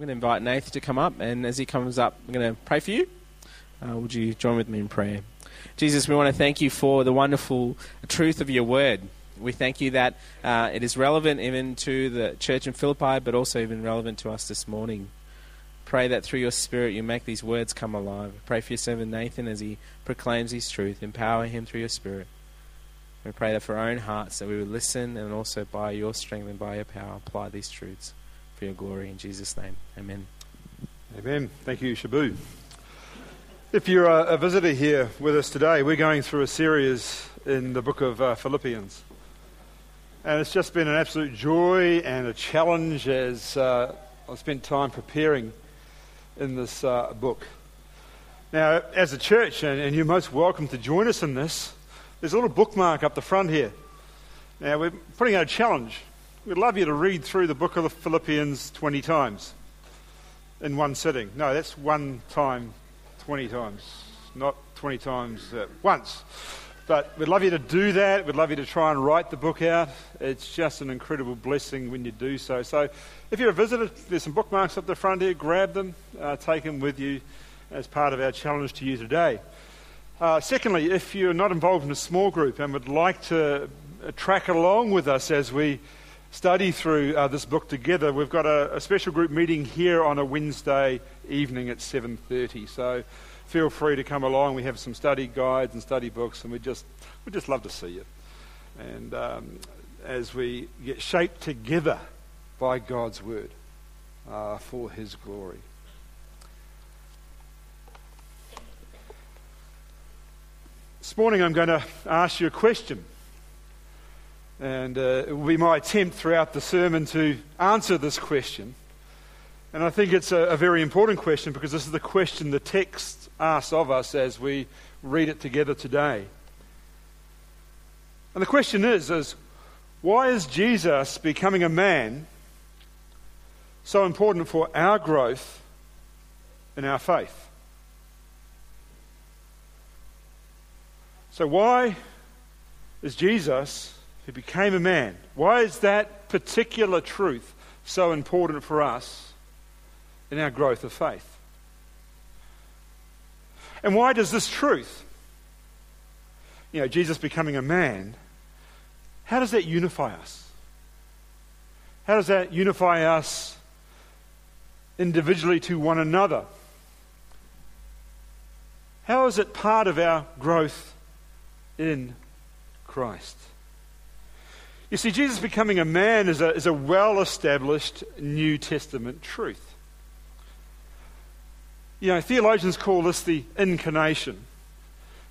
Going to invite Nathan to come up, and as he comes up, I'm going to pray for you. Uh, would you join with me in prayer? Jesus, we want to thank you for the wonderful truth of your word. We thank you that uh, it is relevant even to the church in Philippi, but also even relevant to us this morning. Pray that through your Spirit you make these words come alive. Pray for your servant Nathan as he proclaims his truth. Empower him through your Spirit. We pray that for our own hearts that we would listen and also by your strength and by your power apply these truths for your glory. In Jesus' name, amen. Amen. Thank you, Shabu. If you're a, visitor here with us today, we're going through a series in the book of uh, Philippians. And it's just been an absolute joy and a challenge as uh, I've spent time preparing in this uh, book. Now, as a church, and, and, you're most welcome to join us in this, there's a little bookmark up the front here. Now, we're putting out a challenge. We'd love you to read through the book of the Philippians 20 times in one sitting. No, that's one time 20 times, not 20 times at once. But we'd love you to do that. We'd love you to try and write the book out. It's just an incredible blessing when you do so. So if you're a visitor, there's some bookmarks up the front here. Grab them, uh, take them with you as part of our challenge to you today. Uh, secondly, if you're not involved in a small group and would like to track along with us as we study through uh, this book together. We've got a, a, special group meeting here on a Wednesday evening at 7:30. So feel free to come along. We have some study guides and study books, and we just we just love to see you. And um, as we get shaped together by God's word uh, for His glory. This morning, I'm going to ask you a question. And uh, it will be my attempt throughout the sermon to answer this question. And I think it's a, a, very important question because this is the question the text asks of us as we read it together today. And the question is, is why is Jesus becoming a man so important for our growth in our faith? So why is Jesus who became a man. Why is that particular truth so important for us in our growth of faith? And why does this truth, you know, Jesus becoming a man, how does that unify us? How does that unify us individually to one another? How is it part of our growth in Christ? You see, Jesus becoming a man is a, is a well established New Testament truth. You know, theologians call this the incarnation.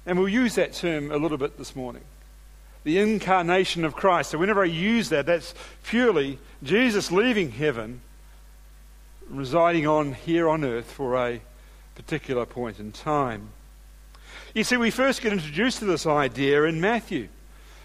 And we'll use that term a little bit this morning. The incarnation of Christ. So whenever I use that, that's purely Jesus leaving heaven, residing on here on earth for a particular point in time. You see, we first get introduced to this idea in Matthew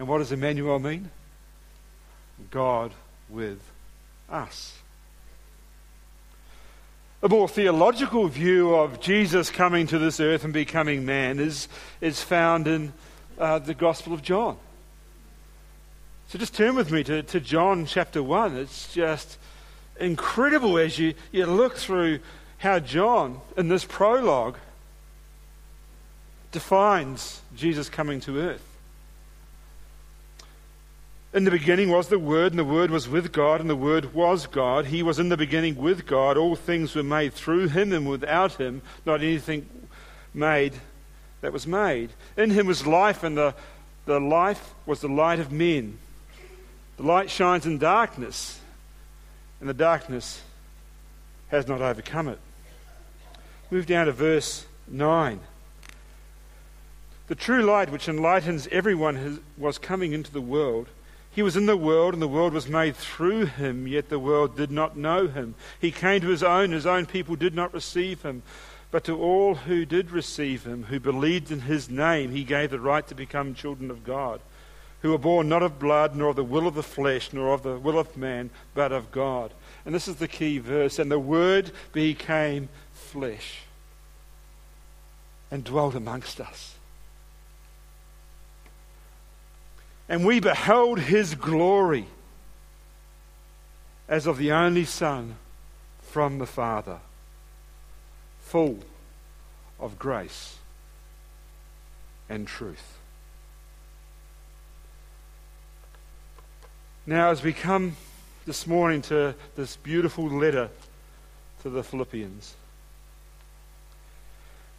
and what does Emmanuel mean? God with us. A more theological view of Jesus coming to this earth and becoming man is, is found in uh, the Gospel of John. So just turn with me to, to John chapter 1. It's just incredible as you, you look through how John, in this prologue, defines Jesus coming to earth. In the beginning was the Word, and the Word was with God, and the Word was God. He was in the beginning with God. All things were made through him, and without him, not anything made that was made. In him was life, and the, the life was the light of men. The light shines in darkness, and the darkness has not overcome it. Move down to verse 9. The true light, which enlightens everyone, was coming into the world. He was in the world, and the world was made through him, yet the world did not know him. He came to his own, his own people did not receive him. But to all who did receive him, who believed in his name, he gave the right to become children of God, who were born not of blood, nor of the will of the flesh, nor of the will of man, but of God. And this is the key verse. And the Word became flesh and dwelt amongst us. And we beheld his glory as of the only Son from the Father, full of grace and truth. Now, as we come this morning to this beautiful letter to the Philippians,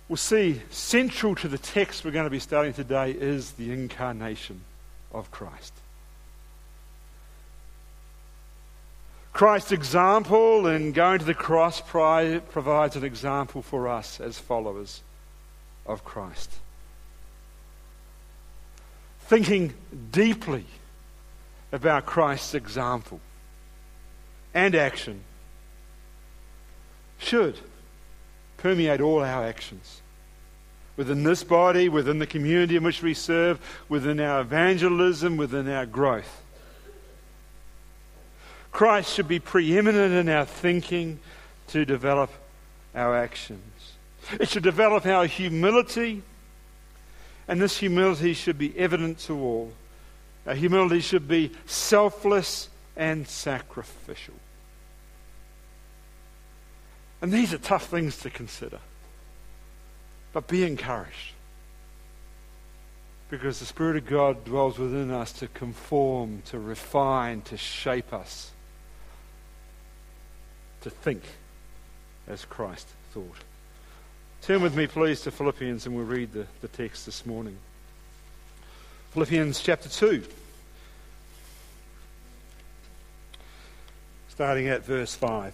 we'll see central to the text we're going to be studying today is the incarnation of Christ. Christ's example in going to the cross provides an example for us as followers of Christ. Thinking deeply about Christ's example and action should permeate all our actions within this body, within the community in which we serve, within our evangelism, within our growth. Christ should be preeminent in our thinking to develop our actions. It should develop our humility, and this humility should be evident to all. Our humility should be selfless and sacrificial. And these are tough things to consider. But be encouraged. Because the Spirit of God dwells within us to conform, to refine, to shape us, to think as Christ thought. Turn with me, please, to Philippians and we'll read the, the text this morning. Philippians chapter 2, starting at verse 5.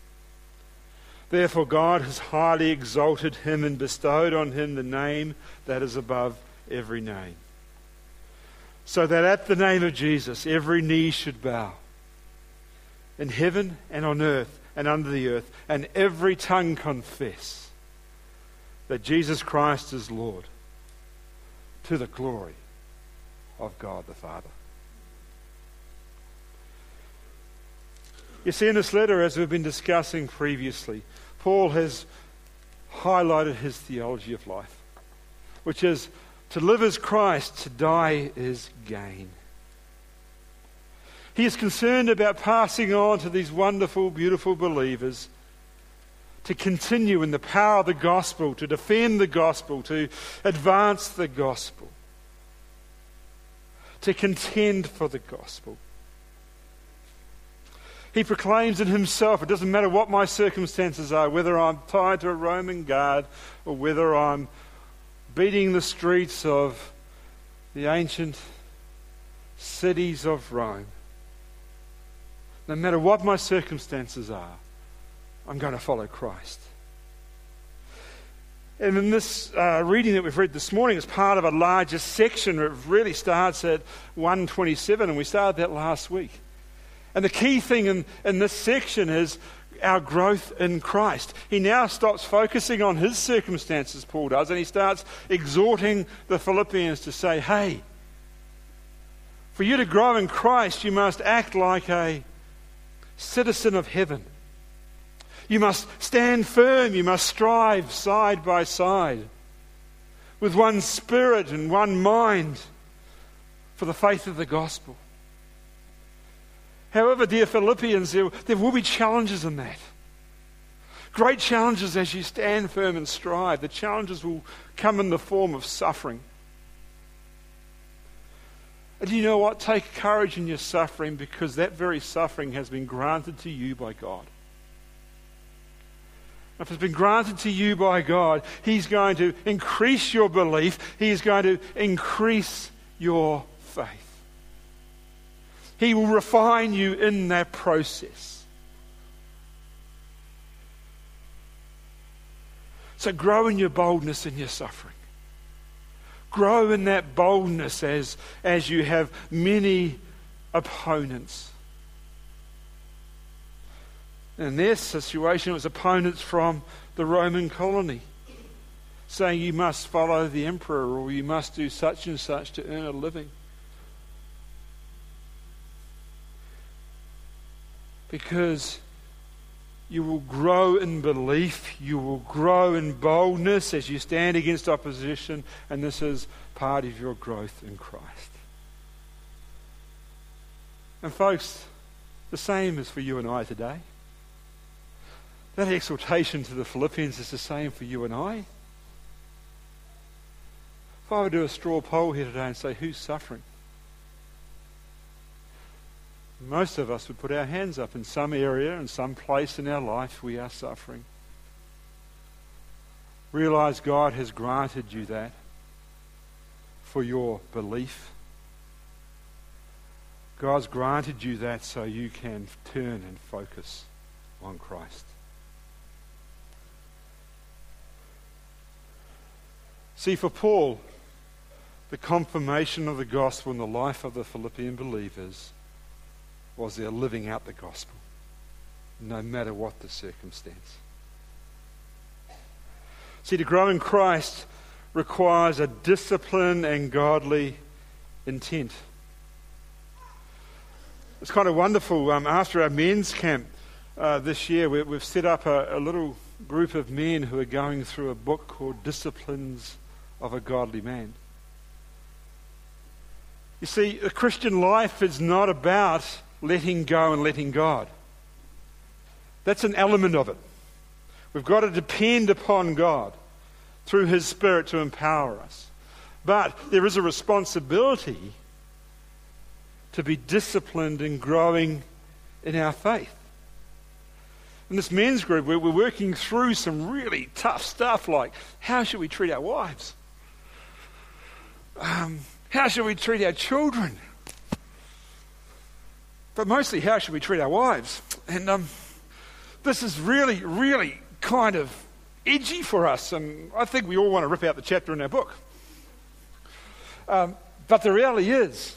Therefore, God has highly exalted him and bestowed on him the name that is above every name. So that at the name of Jesus, every knee should bow in heaven and on earth and under the earth, and every tongue confess that Jesus Christ is Lord to the glory of God the Father. You see, in this letter, as we've been discussing previously, Paul has highlighted his theology of life, which is to live as Christ, to die is gain. He is concerned about passing on to these wonderful, beautiful believers to continue in the power of the gospel, to defend the gospel, to advance the gospel, to contend for the gospel. He proclaims in himself, it doesn't matter what my circumstances are, whether I'm tied to a Roman guard or whether I'm beating the streets of the ancient cities of Rome. No matter what my circumstances are, I'm going to follow Christ. And in this uh, reading that we've read this morning, it's part of a larger section. It really starts at 127, and we started that last week. And the key thing in, in this section is our growth in Christ. He now stops focusing on his circumstances, Paul does, and he starts exhorting the Philippians to say, hey, for you to grow in Christ, you must act like a citizen of heaven. You must stand firm, you must strive side by side with one spirit and one mind for the faith of the gospel. However, dear Philippians, there, there will be challenges in that. Great challenges as you stand firm and strive. The challenges will come in the form of suffering. And you know what? Take courage in your suffering because that very suffering has been granted to you by God. If it's been granted to you by God, He's going to increase your belief, He is going to increase your faith. He will refine you in that process. So grow in your boldness in your suffering. Grow in that boldness as, as you have many opponents. In their situation, it was opponents from the Roman colony saying you must follow the emperor or you must do such and such to earn a living. Because you will grow in belief, you will grow in boldness as you stand against opposition, and this is part of your growth in Christ. And, folks, the same is for you and I today. That exhortation to the Philippians is the same for you and I. If I were to do a straw poll here today and say, who's suffering? Most of us would put our hands up in some area, in some place in our life, we are suffering. Realize God has granted you that for your belief. God's granted you that so you can turn and focus on Christ. See, for Paul, the confirmation of the gospel in the life of the Philippian believers was their living out the gospel, no matter what the circumstance. See, to grow in Christ requires a discipline and godly intent. It's kind of wonderful. Um, after our men's camp uh, this year, we, have set up a, a little group of men who are going through a book called Disciplines of a Godly Man. You see, a Christian life is not about letting go and letting God. That's an element of it. We've got to depend upon God through His Spirit to empower us. But there is a responsibility to be disciplined in growing in our faith. In this men's group, we're, working through some really tough stuff like how should we treat our wives? Um, how should we treat our children? But mostly, how should we treat our wives? And um, this is really, really kind of edgy for us, and I think we all want to rip out the chapter in our book. Um, but the reality is,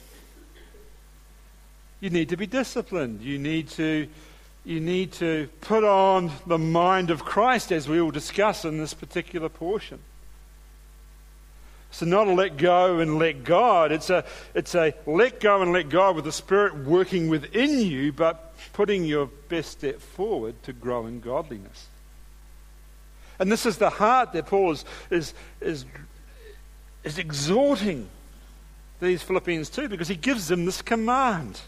you need to be disciplined. You need to, you need to put on the mind of Christ, as we will discuss in this particular portion. So not a let go and let God. It's a, it's a let go and let God with the Spirit working within you, but putting your best step forward to grow in godliness. And this is the heart that Paul is, is, is, is exhorting these Philippians to because he gives them this command.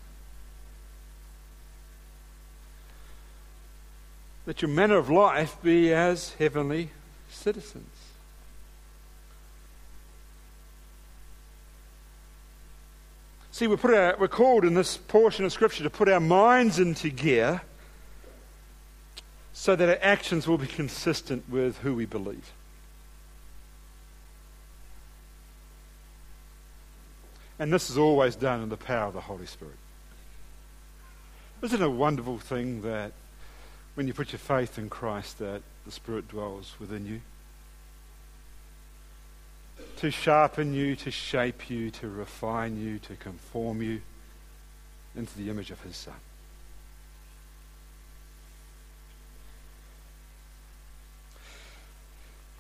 That your manner of life be as heavenly citizens. See, we put our, we're called in this portion of Scripture to put our minds into gear so that our actions will be consistent with who we believe. And this is always done in the power of the Holy Spirit. Isn't it a wonderful thing that when you put your faith in Christ that the Spirit dwells within you? To sharpen you, to shape you, to refine you, to conform you into the image of his Son.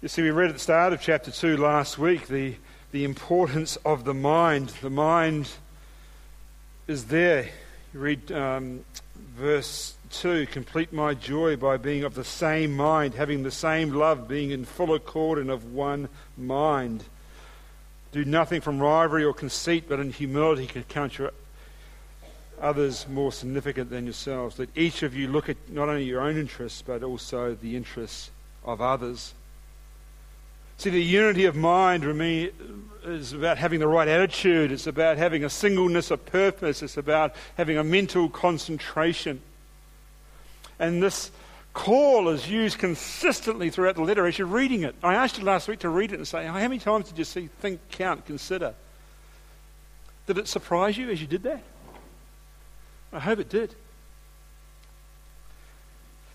You see, we read at the start of chapter 2 last week the, the importance of the mind. The mind is there. You read um, verse 2 Complete my joy by being of the same mind, having the same love, being in full accord and of one mind. Do nothing from rivalry or conceit, but in humility can count your others more significant than yourselves. Let each of you look at not only your own interests, but also the interests of others. See, the unity of mind is about having the right attitude. It's about having a singleness of purpose. It's about having a mental concentration. And this call is used consistently throughout the letter as you're reading it. I asked you last week to read it and say, how many times did you see, think, count, consider? Did it surprise you as you did that? I hope it did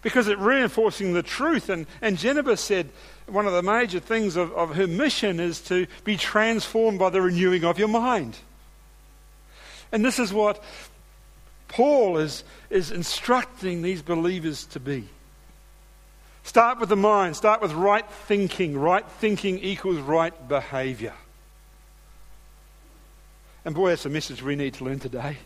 because it's reinforcing the truth. And, and Jennifer said one of the major things of, of her mission is to be transformed by the renewing of your mind. And this is what Paul is, is instructing these believers to be. Start with the mind, start with right thinking. Right thinking equals right behavior. And boy, that's a message we need to learn today.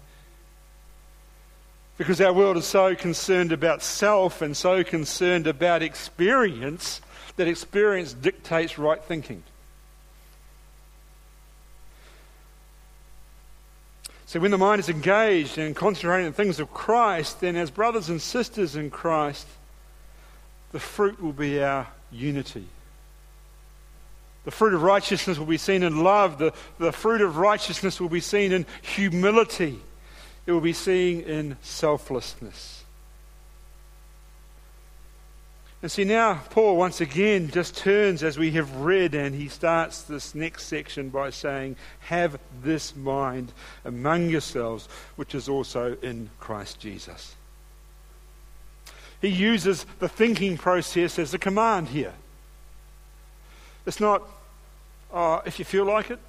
Because our world is so concerned about self and so concerned about experience that experience dictates right thinking. So, when the mind is engaged and concentrating on things of Christ, then as brothers and sisters in Christ, the fruit will be our unity. The fruit of righteousness will be seen in love. The, the fruit of righteousness will be seen in humility it will be seen in selflessness. And see, now Paul once again just turns as we have read, and he starts this next section by saying, Have this mind among yourselves, which is also in Christ Jesus. He uses the thinking process as a command here. It's not, oh, if you feel like it.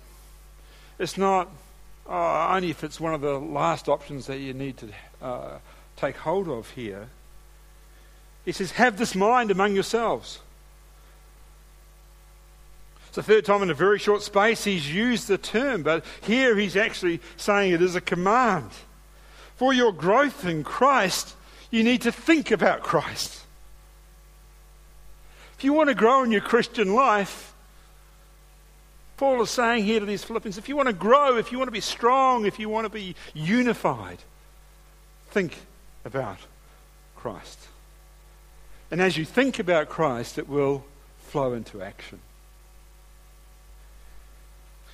It's not, uh, only if it's one of the last options that you need to uh, take hold of here. He says, Have this mind among yourselves. It's the third time in a very short space he's used the term, but here he's actually saying it is a command. For your growth in Christ, you need to think about Christ. If you want to grow in your Christian life, Paul is saying here to these Philippians if you want to grow, if you want to be strong, if you want to be unified, think about Christ. And as you think about Christ, it will flow into action.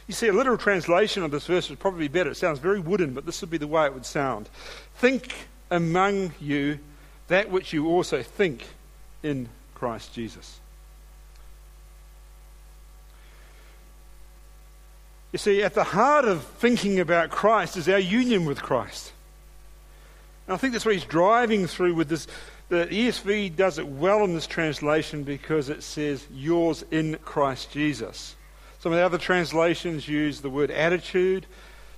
You see, a literal translation of this verse would probably be better. It sounds very wooden, but this would be the way it would sound. Think among you that which you also think in Christ Jesus. You see, at the heart of thinking about Christ is our union with Christ. And I think that's what he's driving through with this. The ESV does it well in this translation because it says, yours in Christ Jesus. Some of the other translations use the word attitude,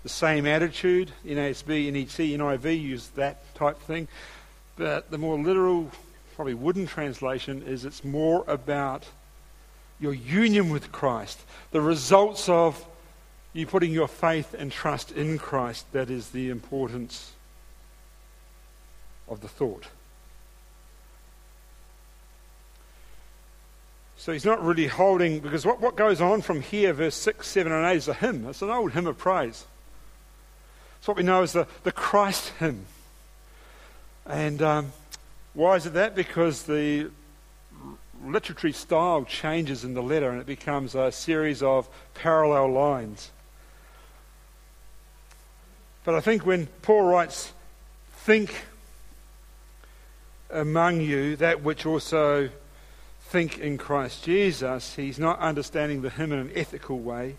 the same attitude. NASB, NET, NIV use that type thing. But the more literal, probably wooden translation is it's more about your union with Christ, the results of you putting your faith and trust in Christ that is the importance of the thought. So he's not really holding, because what, what goes on from here, verse 6, 7, and 8, is a hymn. It's an old hymn of praise. It's what we know as the, the Christ hymn. And um, why is it that? Because the literary style changes in the letter and it becomes a series of parallel lines. But I think when Paul writes, think among you that which also think in Christ Jesus, he's not understanding the hymn in an ethical way.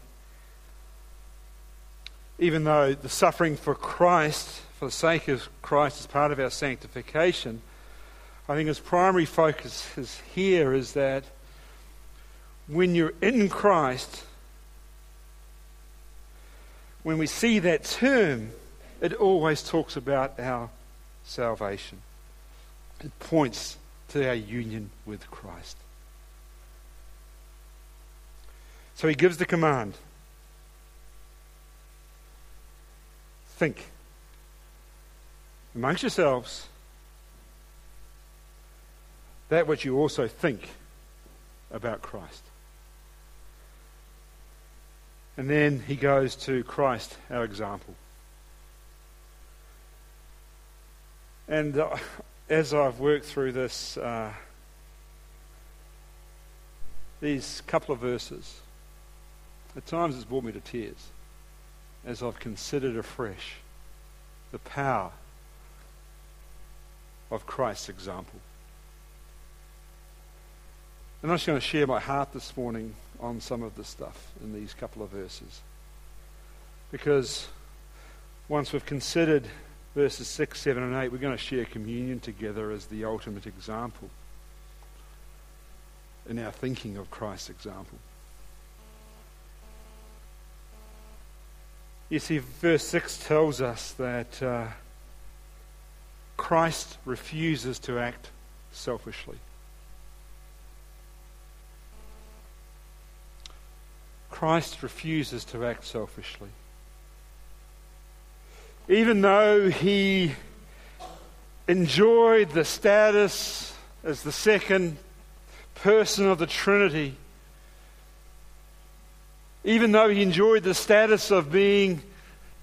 Even though the suffering for Christ, for the sake of Christ, is part of our sanctification, I think his primary focus is here is that when you're in Christ, when we see that term, it always talks about our salvation. It points to our union with Christ. So he gives the command think amongst yourselves that which you also think about Christ. And then he goes to Christ, our example. And uh, as I've worked through this, uh, these couple of verses, at times it's brought me to tears as I've considered afresh the power of Christ's example. And I'm just going to share my heart this morning on some of the stuff in these couple of verses. Because once we've considered verses 6, 7, and 8, we're going to share communion together as the ultimate example in our thinking of Christ's example. You see, verse 6 tells us that uh, Christ refuses to act selfishly. Christ refuses to act selfishly. Even though he enjoyed the status as the second person of the Trinity, even though he enjoyed the status of being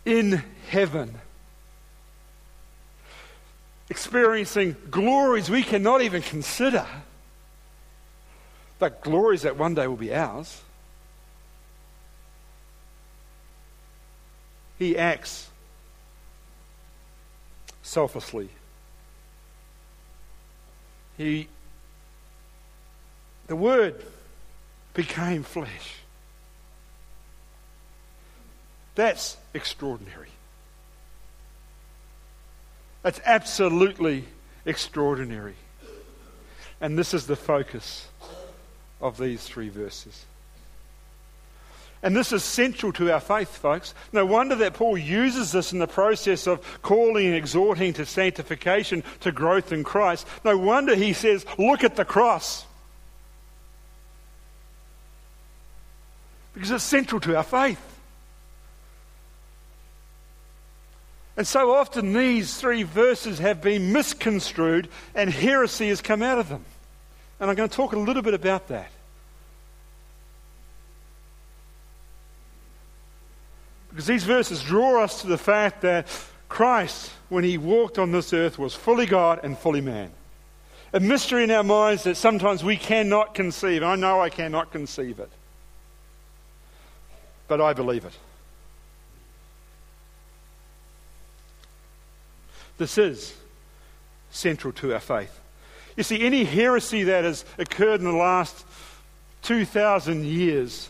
in heaven, experiencing glories we cannot even consider, but glories that one day will be ours. he acts selflessly. He, the Word became flesh. That's extraordinary. That's absolutely extraordinary. And this is the focus of these three verses. And this is central to our faith, folks. No wonder that Paul uses this in the process of calling and exhorting to sanctification, to growth in Christ. No wonder he says, Look at the cross. Because it's central to our faith. And so often these three verses have been misconstrued and heresy has come out of them. And I'm going to talk a little bit about that. Because these verses draw us to the fact that Christ, when he walked on this earth, was fully God and fully man. A mystery in our minds that sometimes we cannot conceive. I know I cannot conceive it. But I believe it. This is central to our faith. You see, any heresy that has occurred in the last 2,000 years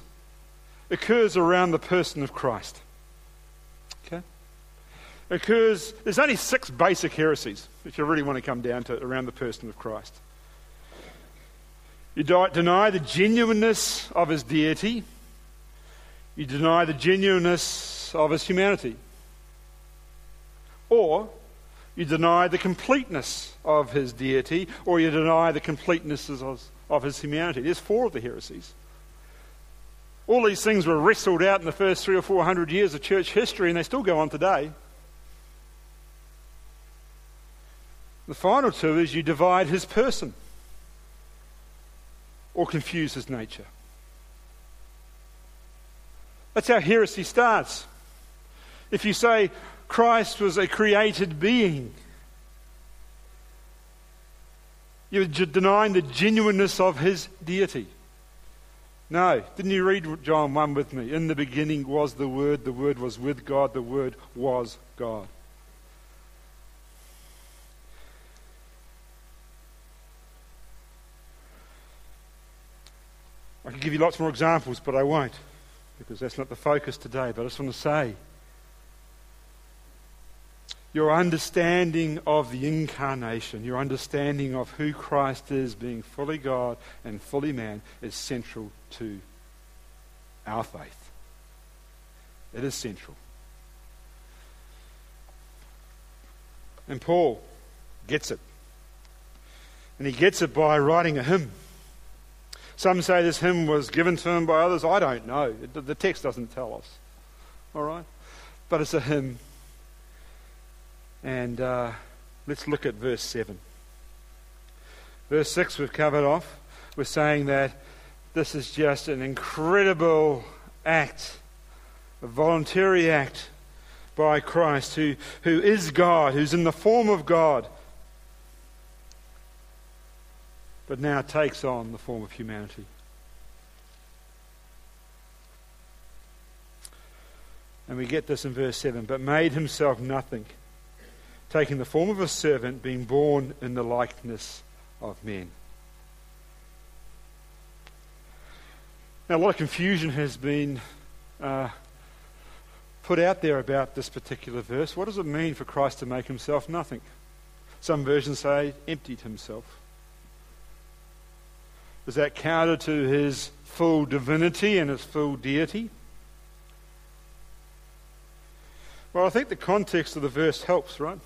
occurs around the person of Christ Okay? occurs, there's only six basic heresies, if you really want to come down to around the person of Christ. You deny the genuineness of his deity. You deny the genuineness of his humanity. Or you deny the completeness of his deity, or you deny the completeness of, of his humanity. There's four of the heresies. All these things were wrestled out in the first three or four hundred years of church history, and they still go on today. The final two is you divide his person or confuse his nature. That's how heresy starts. If you say Christ was a created being, you're denying the genuineness of his deity. No, didn't you read John 1 with me? In the beginning was the Word, the Word was with God, the Word was God. I could give you lots more examples, but I won't, because that's not the focus today. But I just want to say your understanding of the incarnation, your understanding of who Christ is, being fully God and fully man, is central to our faith. It is central. And Paul gets it. And he gets it by writing a hymn. Some say this hymn was given to him by others. I don't know. The text doesn't tell us. All right? But it's a hymn. And uh, let's look at verse 7. Verse 6 we've covered off. We're saying that this is just an incredible act, a voluntary act by Christ, who, who is God, who's in the form of God, but now takes on the form of humanity. And we get this in verse 7 but made himself nothing taking the form of a servant, being born in the likeness of men. Now, a lot of confusion has been uh, put out there about this particular verse. What does it mean for Christ to make himself nothing? Some versions say emptied himself. Is that counter to his full divinity and his full deity? Well, I think the context of the verse helps, right?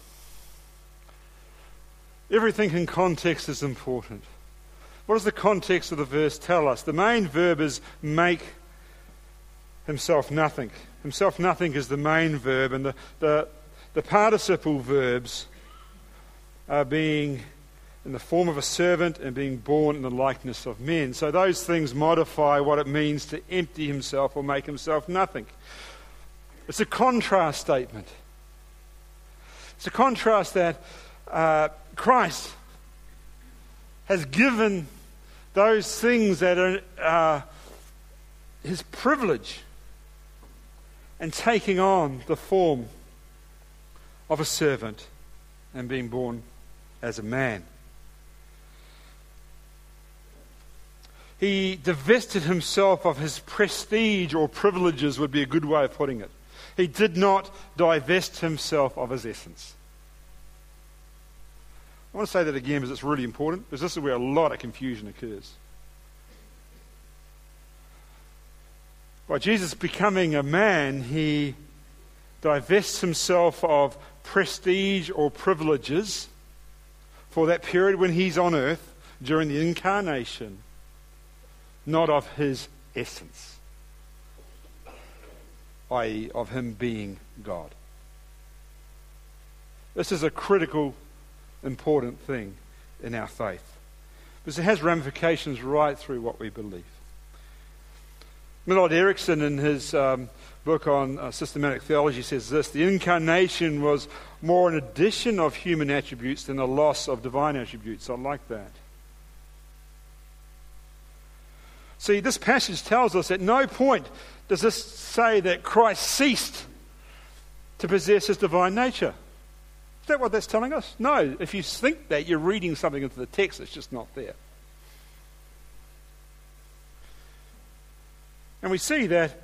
Everything in context is important. What does the context of the verse tell us? The main verb is make himself nothing. Himself nothing is the main verb, and the, the, the participle verbs are being in the form of a servant and being born in the likeness of men. So those things modify what it means to empty himself or make himself nothing. It's a contrast statement. It's a contrast that uh, Christ has given those things that are uh, his privilege and taking on the form of a servant and being born as a man. He divested himself of his prestige or privileges, would be a good way of putting it. He did not divest himself of his essence. I want to say that again because it's really important, because this is where a lot of confusion occurs. By Jesus becoming a man, he divests himself of prestige or privileges for that period when he's on earth during the incarnation, not of his essence, i.e., of him being God. This is a critical important thing in our faith. Because it has ramifications right through what we believe. Millard Erickson, in his um, book on uh, systematic theology, says this The incarnation was more an addition of human attributes than a loss of divine attributes. I like that. See, this passage tells us at no point does this say that Christ ceased to possess his divine nature. Is that what that's telling us? No. If you think that, you're reading something into the text that's just not there. And we see that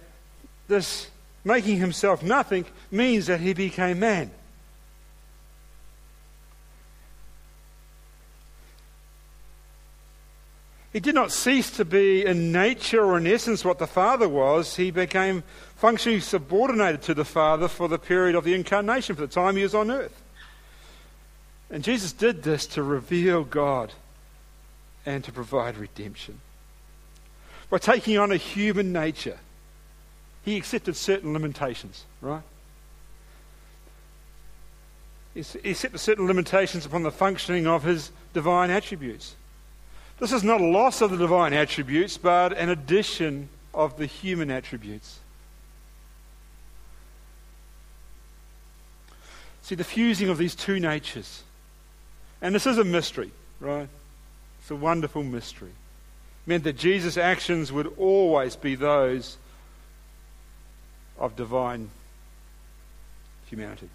this making himself nothing means that he became man. He did not cease to be in nature or in essence what the Father was. He became functionally subordinated to the Father for the period of the incarnation, for the time he was on earth. And Jesus did this to reveal God and to provide redemption. By taking on a human nature, he accepted certain limitations, right? He accepted certain limitations upon the functioning of his divine attributes. This is not a loss of the divine attributes, but an addition of the human attributes. See, the fusing of these two natures and this is a mystery, right? It's a wonderful mystery. It meant that Jesus' actions would always be those of divine humanity.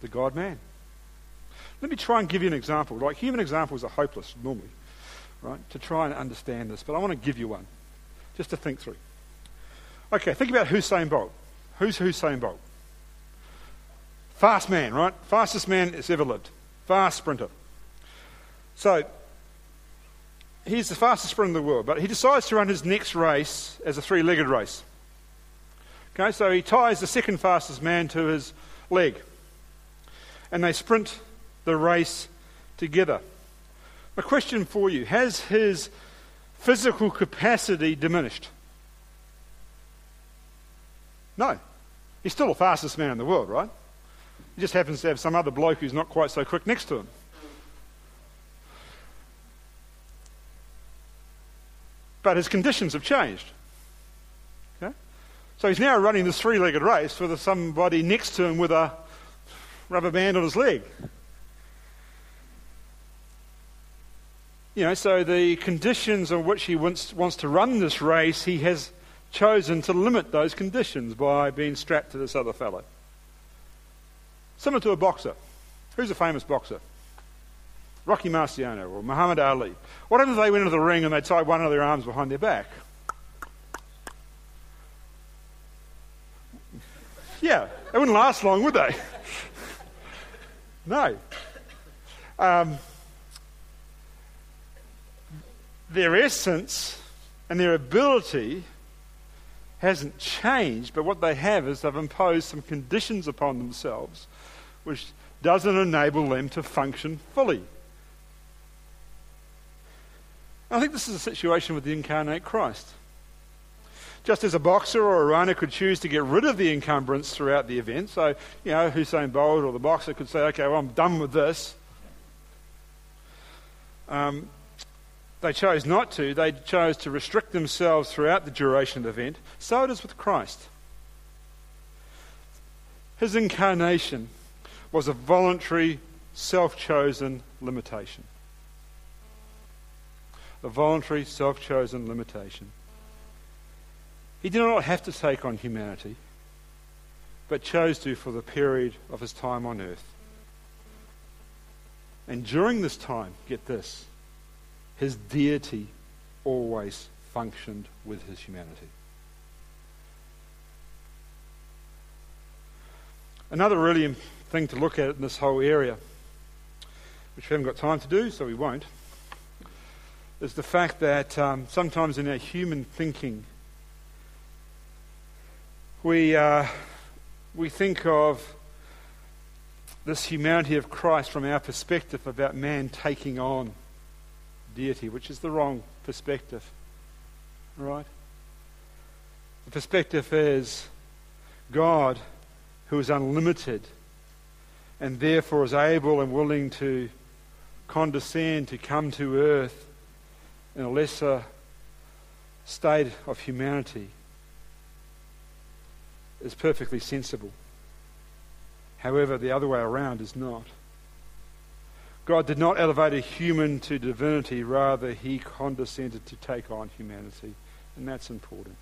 The God man. Let me try and give you an example. Like human examples are hopeless normally, right? To try and understand this, but I want to give you one just to think through. Okay, think about Usain Bolt. Who's Usain Bolt? Fast man, right? Fastest man that's ever lived. Fast sprinter. So, he's the fastest sprinter in the world, but he decides to run his next race as a three legged race. Okay, so he ties the second fastest man to his leg. And they sprint the race together. A question for you has his physical capacity diminished? No. He's still the fastest man in the world, right? He just happens to have some other bloke who's not quite so quick next to him. But his conditions have changed. Okay? So he's now running this three legged race with somebody next to him with a rubber band on his leg. You know, so the conditions on which he wants, wants to run this race, he has chosen to limit those conditions by being strapped to this other fellow. Similar to a boxer. Who's a famous boxer? Rocky Marciano or Muhammad Ali. What if they went into the ring and they tied one of their arms behind their back? Yeah, they wouldn't last long, would they? no. Um, their essence and their ability hasn't changed, but what they have is they've imposed some conditions upon themselves which doesn't enable them to function fully. I think this is a situation with the incarnate Christ. Just as a boxer or a runner could choose to get rid of the encumbrance throughout the event, so, you know, Usain Bolt or the boxer could say, okay, well, I'm done with this. Um, they chose not to. They chose to restrict themselves throughout the duration of the event. So it is with Christ. His incarnation was a voluntary, self chosen limitation. A voluntary, self chosen limitation. He did not have to take on humanity, but chose to for the period of his time on earth. And during this time, get this, his deity always functioned with his humanity. Another really thing to look at in this whole area, which we haven't got time to do, so we won't, is the fact that um, sometimes in our human thinking, we, uh, we think of this humanity of Christ from our perspective about man taking on deity, which is the wrong perspective. Right? The perspective is God, who is unlimited and therefore is able and willing to condescend to come to earth in a lesser state of humanity, is perfectly sensible. However, the other way around is not. God did not elevate a human to divinity, rather, he condescended to take on humanity. And that's important.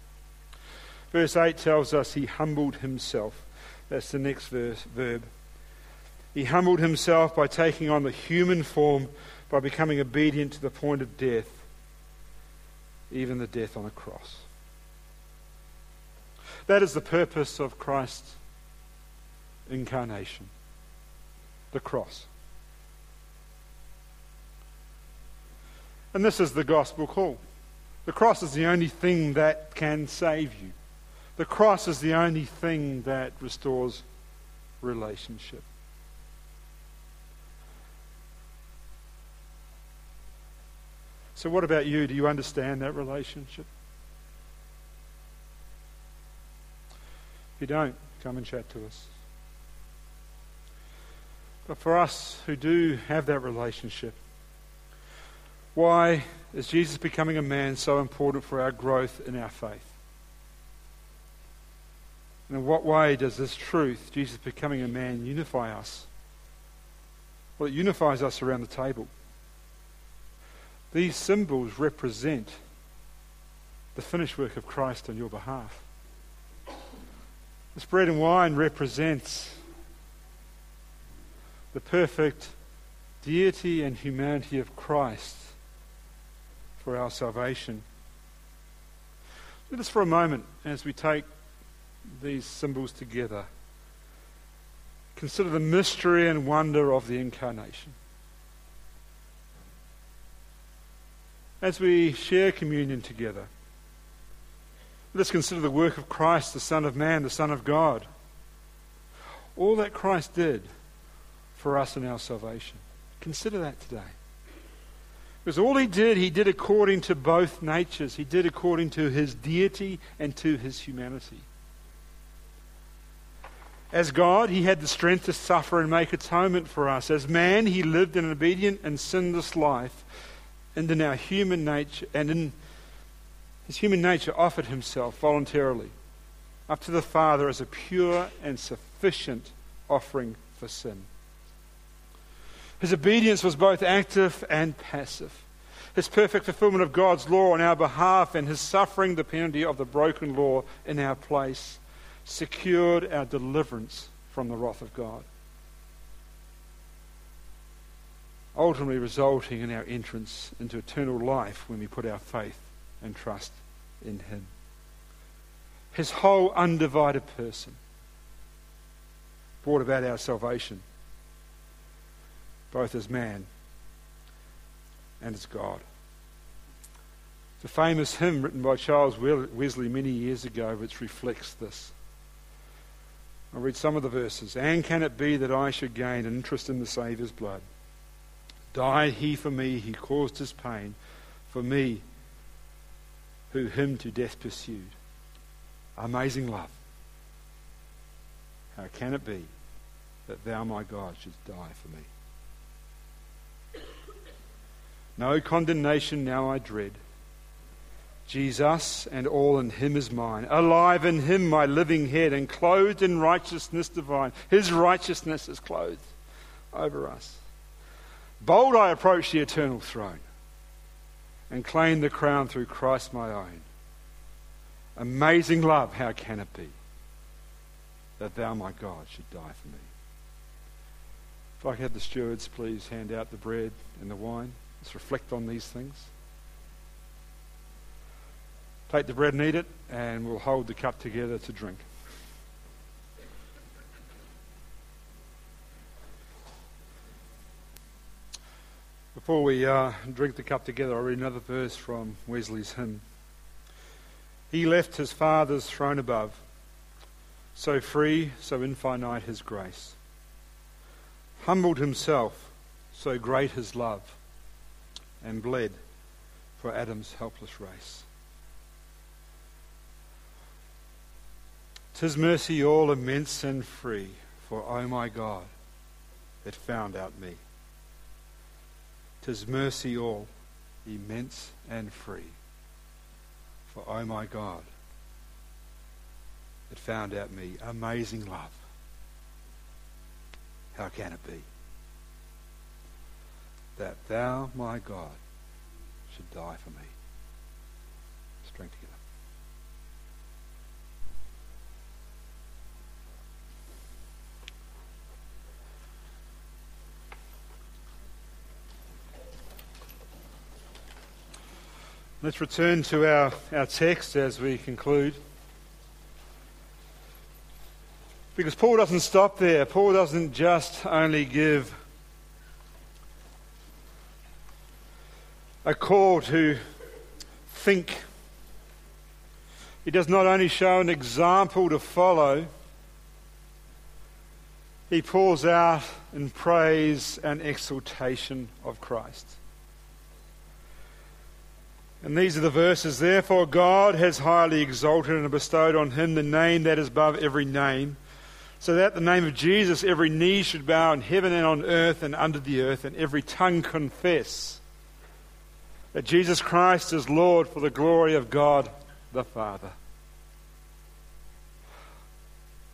Verse 8 tells us he humbled himself. That's the next verse, verb. He humbled himself by taking on the human form, by becoming obedient to the point of death, even the death on a cross. That is the purpose of Christ's incarnation the cross. And this is the gospel call. The cross is the only thing that can save you. The cross is the only thing that restores relationship. So, what about you? Do you understand that relationship? If you don't, come and chat to us. But for us who do have that relationship, why is Jesus becoming a man so important for our growth in our faith? And in what way does this truth, Jesus becoming a man, unify us? Well, it unifies us around the table. These symbols represent the finished work of Christ on your behalf. This bread and wine represents the perfect deity and humanity of Christ for our salvation. Let us, for a moment, as we take these symbols together, consider the mystery and wonder of the incarnation. As we share communion together, let us consider the work of Christ, the Son of Man, the Son of God. All that Christ did for us in our salvation. Consider that today. Because all he did, he did according to both natures. He did according to his deity and to his humanity. As God, he had the strength to suffer and make atonement for us. As man, he lived an obedient and sinless life. And in our human nature, and in his human nature, offered himself voluntarily up to the Father as a pure and sufficient offering for sin. His obedience was both active and passive. his perfect fulfillment of God's law on our behalf, and his suffering the penalty of the broken law in our place, secured our deliverance from the wrath of God. Ultimately, resulting in our entrance into eternal life when we put our faith and trust in him. His whole undivided person brought about our salvation, both as man and as God. It's a famous hymn written by Charles Wesley many years ago which reflects this. I'll read some of the verses. And can it be that I should gain an interest in the Saviour's blood? Died he for me, he caused his pain, for me, who him to death pursued. Amazing love. How can it be that thou, my God, shouldst die for me? No condemnation now I dread. Jesus and all in him is mine. Alive in him my living head, and clothed in righteousness divine. His righteousness is clothed over us. Bold I approach the eternal throne and claim the crown through Christ my own. Amazing love, how can it be that thou, my God, should die for me? If I could have the stewards please hand out the bread and the wine. Let's reflect on these things. Take the bread and eat it, and we'll hold the cup together to drink. Before we uh, drink the cup together, I'll read another verse from Wesley's hymn. He left his Father's throne above, so free, so infinite his grace. Humbled himself, so great his love and bled for Adam's helpless race. Tis mercy all immense and free, for, O oh my God, it found out me. Tis mercy all immense and free, for, O oh my God, it found out me. Amazing love. How can it be? That thou, my God, should die for me. Strength together. Let's return to our, our text as we conclude. Because Paul doesn't stop there. Paul doesn't just only give a call to think. He does not only show an example to follow, he pours out in praise and exaltation of Christ. And these are the verses. Therefore, God has highly exalted and bestowed on him the name that is above every name, so that the name of Jesus every knee should bow in heaven and on earth and under the earth, and every tongue confess that Jesus Christ is Lord for the glory of God the Father.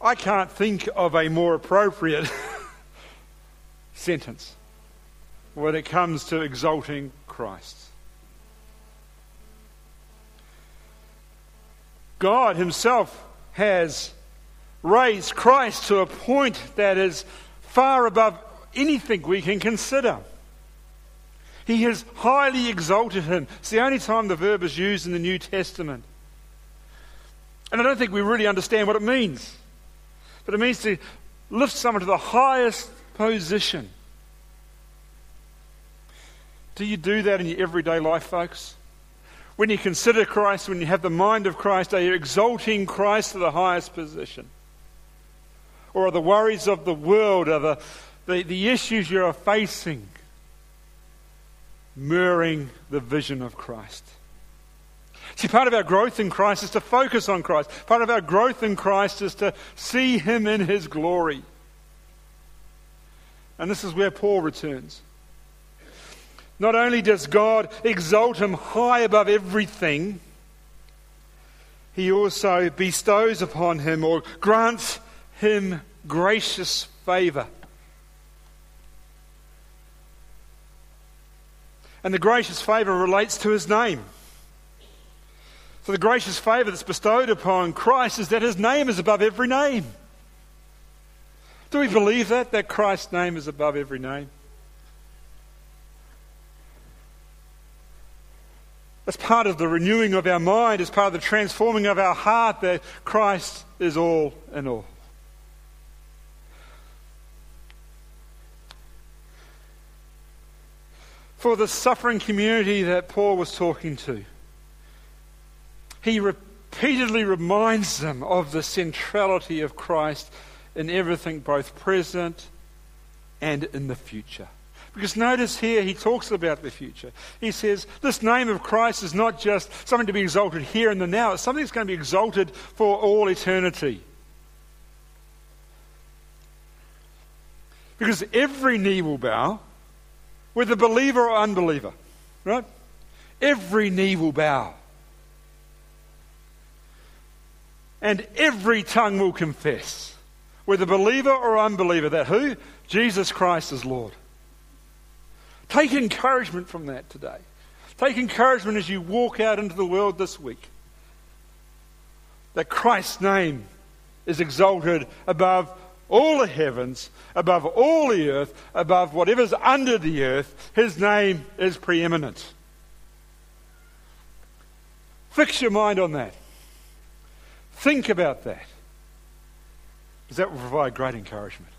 I can't think of a more appropriate sentence when it comes to exalting Christ. God Himself has raised Christ to a point that is far above anything we can consider. He has highly exalted him. It's the only time the verb is used in the New Testament. And I don't think we really understand what it means. But it means to lift someone to the highest position. Do you do that in your everyday life, folks? When you consider Christ, when you have the mind of Christ, are you exalting Christ to the highest position? Or are the worries of the world, are the, the, the issues you are facing, mirroring the vision of Christ. See, part of our growth in Christ is to focus on Christ. Part of our growth in Christ is to see Him in His glory. And this is where Paul returns. Not only does God exalt him high above everything, he also bestows upon him or grants him gracious favor. And the gracious favour relates to his name. So the gracious favour that's bestowed upon Christ is that his name is above every name. Do we believe that? That Christ's name is above every name? That's part of the renewing of our mind, as part of the transforming of our heart, that Christ is all in all. For the suffering community that Paul was talking to, he repeatedly reminds them of the centrality of Christ in everything, both present and in the future. Because notice here, he talks about the future. He says, This name of Christ is not just something to be exalted here and the now, it's something that's going to be exalted for all eternity. Because every knee will bow, whether believer or unbeliever, right? Every knee will bow. And every tongue will confess, whether believer or unbeliever, that who? Jesus Christ is Lord. Take encouragement from that today. Take encouragement as you walk out into the world this week. That Christ's name is exalted above all the heavens, above all the earth, above whatever's under the earth. His name is preeminent. Fix your mind on that. Think about that. Because that will provide great encouragement.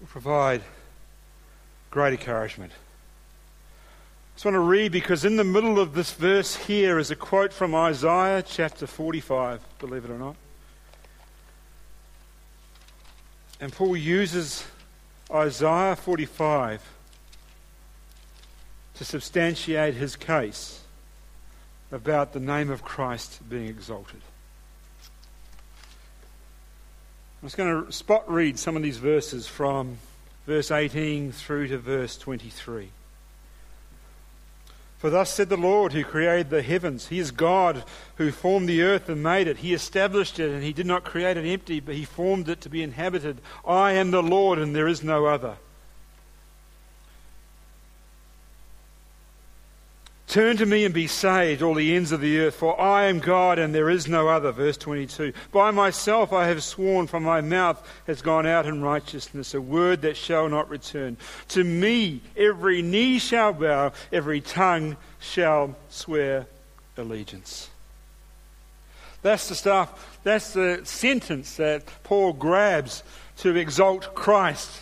Will provide great encouragement. Just want to read because in the middle of this verse here is a quote from Isaiah chapter 45, believe it or not. And Paul uses Isaiah 45 to substantiate his case about the name of Christ being exalted. I'm just going to spot read some of these verses from verse 18 through to verse 23. For thus said the Lord who created the heavens. He is God who formed the earth and made it. He established it, and He did not create it empty, but He formed it to be inhabited. I am the Lord, and there is no other. Turn to me and be saved, all the ends of the earth, for I am God and there is no other. Verse 22. By myself I have sworn, from my mouth has gone out in righteousness, a word that shall not return. To me every knee shall bow, every tongue shall swear allegiance. That's the stuff, that's the sentence that Paul grabs to exalt Christ.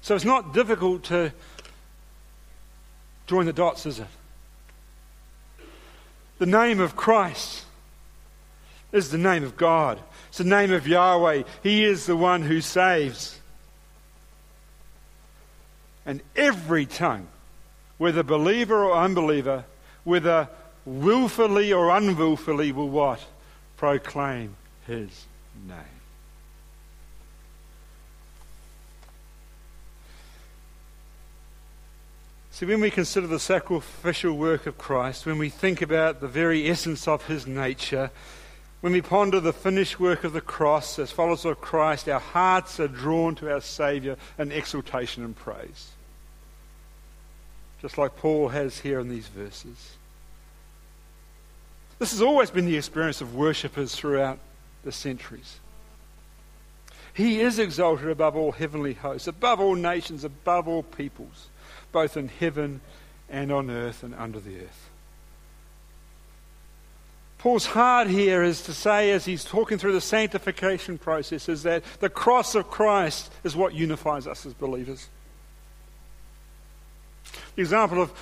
So it's not difficult to join the dots, is it? The name of Christ is the name of God. It's the name of Yahweh. He is the one who saves. And every tongue, whether believer or unbeliever, whether willfully or unwillfully, will what? Proclaim his name. See, when we consider the sacrificial work of Christ, when we think about the very essence of his nature, when we ponder the finished work of the cross as followers of Christ, our hearts are drawn to our Saviour in exultation and praise. Just like Paul has here in these verses. This has always been the experience of worshippers throughout the centuries. He is exalted above all heavenly hosts, above all nations, above all peoples both in heaven and on earth and under the earth. Paul's heart here is to say, as he's talking through the sanctification process, is that the cross of Christ is what unifies us as believers. The example of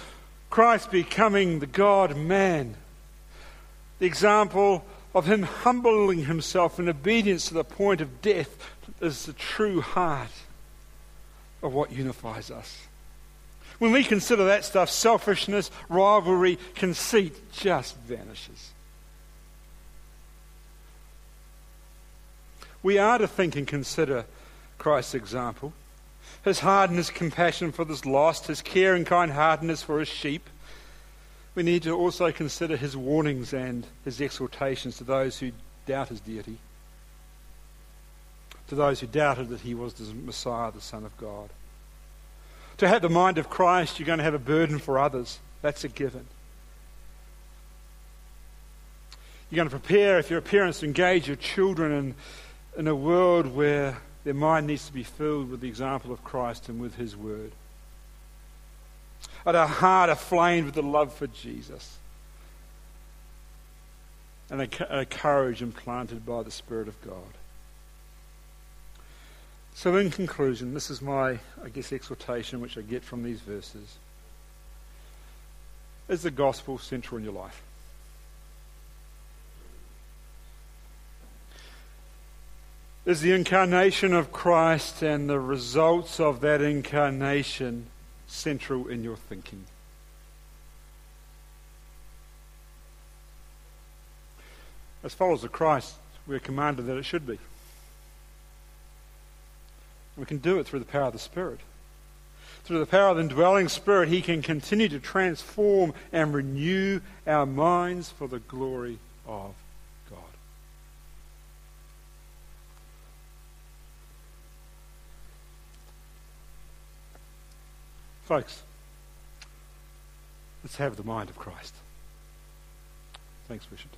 Christ becoming the God man, the example of him humbling himself in obedience to the point of death, is the true heart of what unifies us. When we consider that stuff, selfishness, rivalry, conceit just vanishes. We are to think and consider Christ's example. His hardness, compassion for this lost, his care and kind heartedness for his sheep. We need to also consider his warnings and his exhortations to those who doubt his deity. to those who doubted that he was the Messiah, the Son of God. To have the mind of Christ, you're going to have a burden for others. That's a given. You're going to prepare, if you're a parent, to engage your children in, in a world where their mind needs to be filled with the example of Christ and with His Word. And a heart aflame with the love for Jesus. And a, a courage implanted by the Spirit of God. So, in conclusion, this is my, I guess, exhortation which I get from these verses. Is the gospel central in your life? Is the incarnation of Christ and the results of that incarnation central in your thinking? As followers of Christ, we're commanded that it should be. We can do it through the power of the Spirit. Through the power of the indwelling Spirit, He can continue to transform and renew our minds for the glory of God. Folks, let's have the mind of Christ. Thanks, Bishop.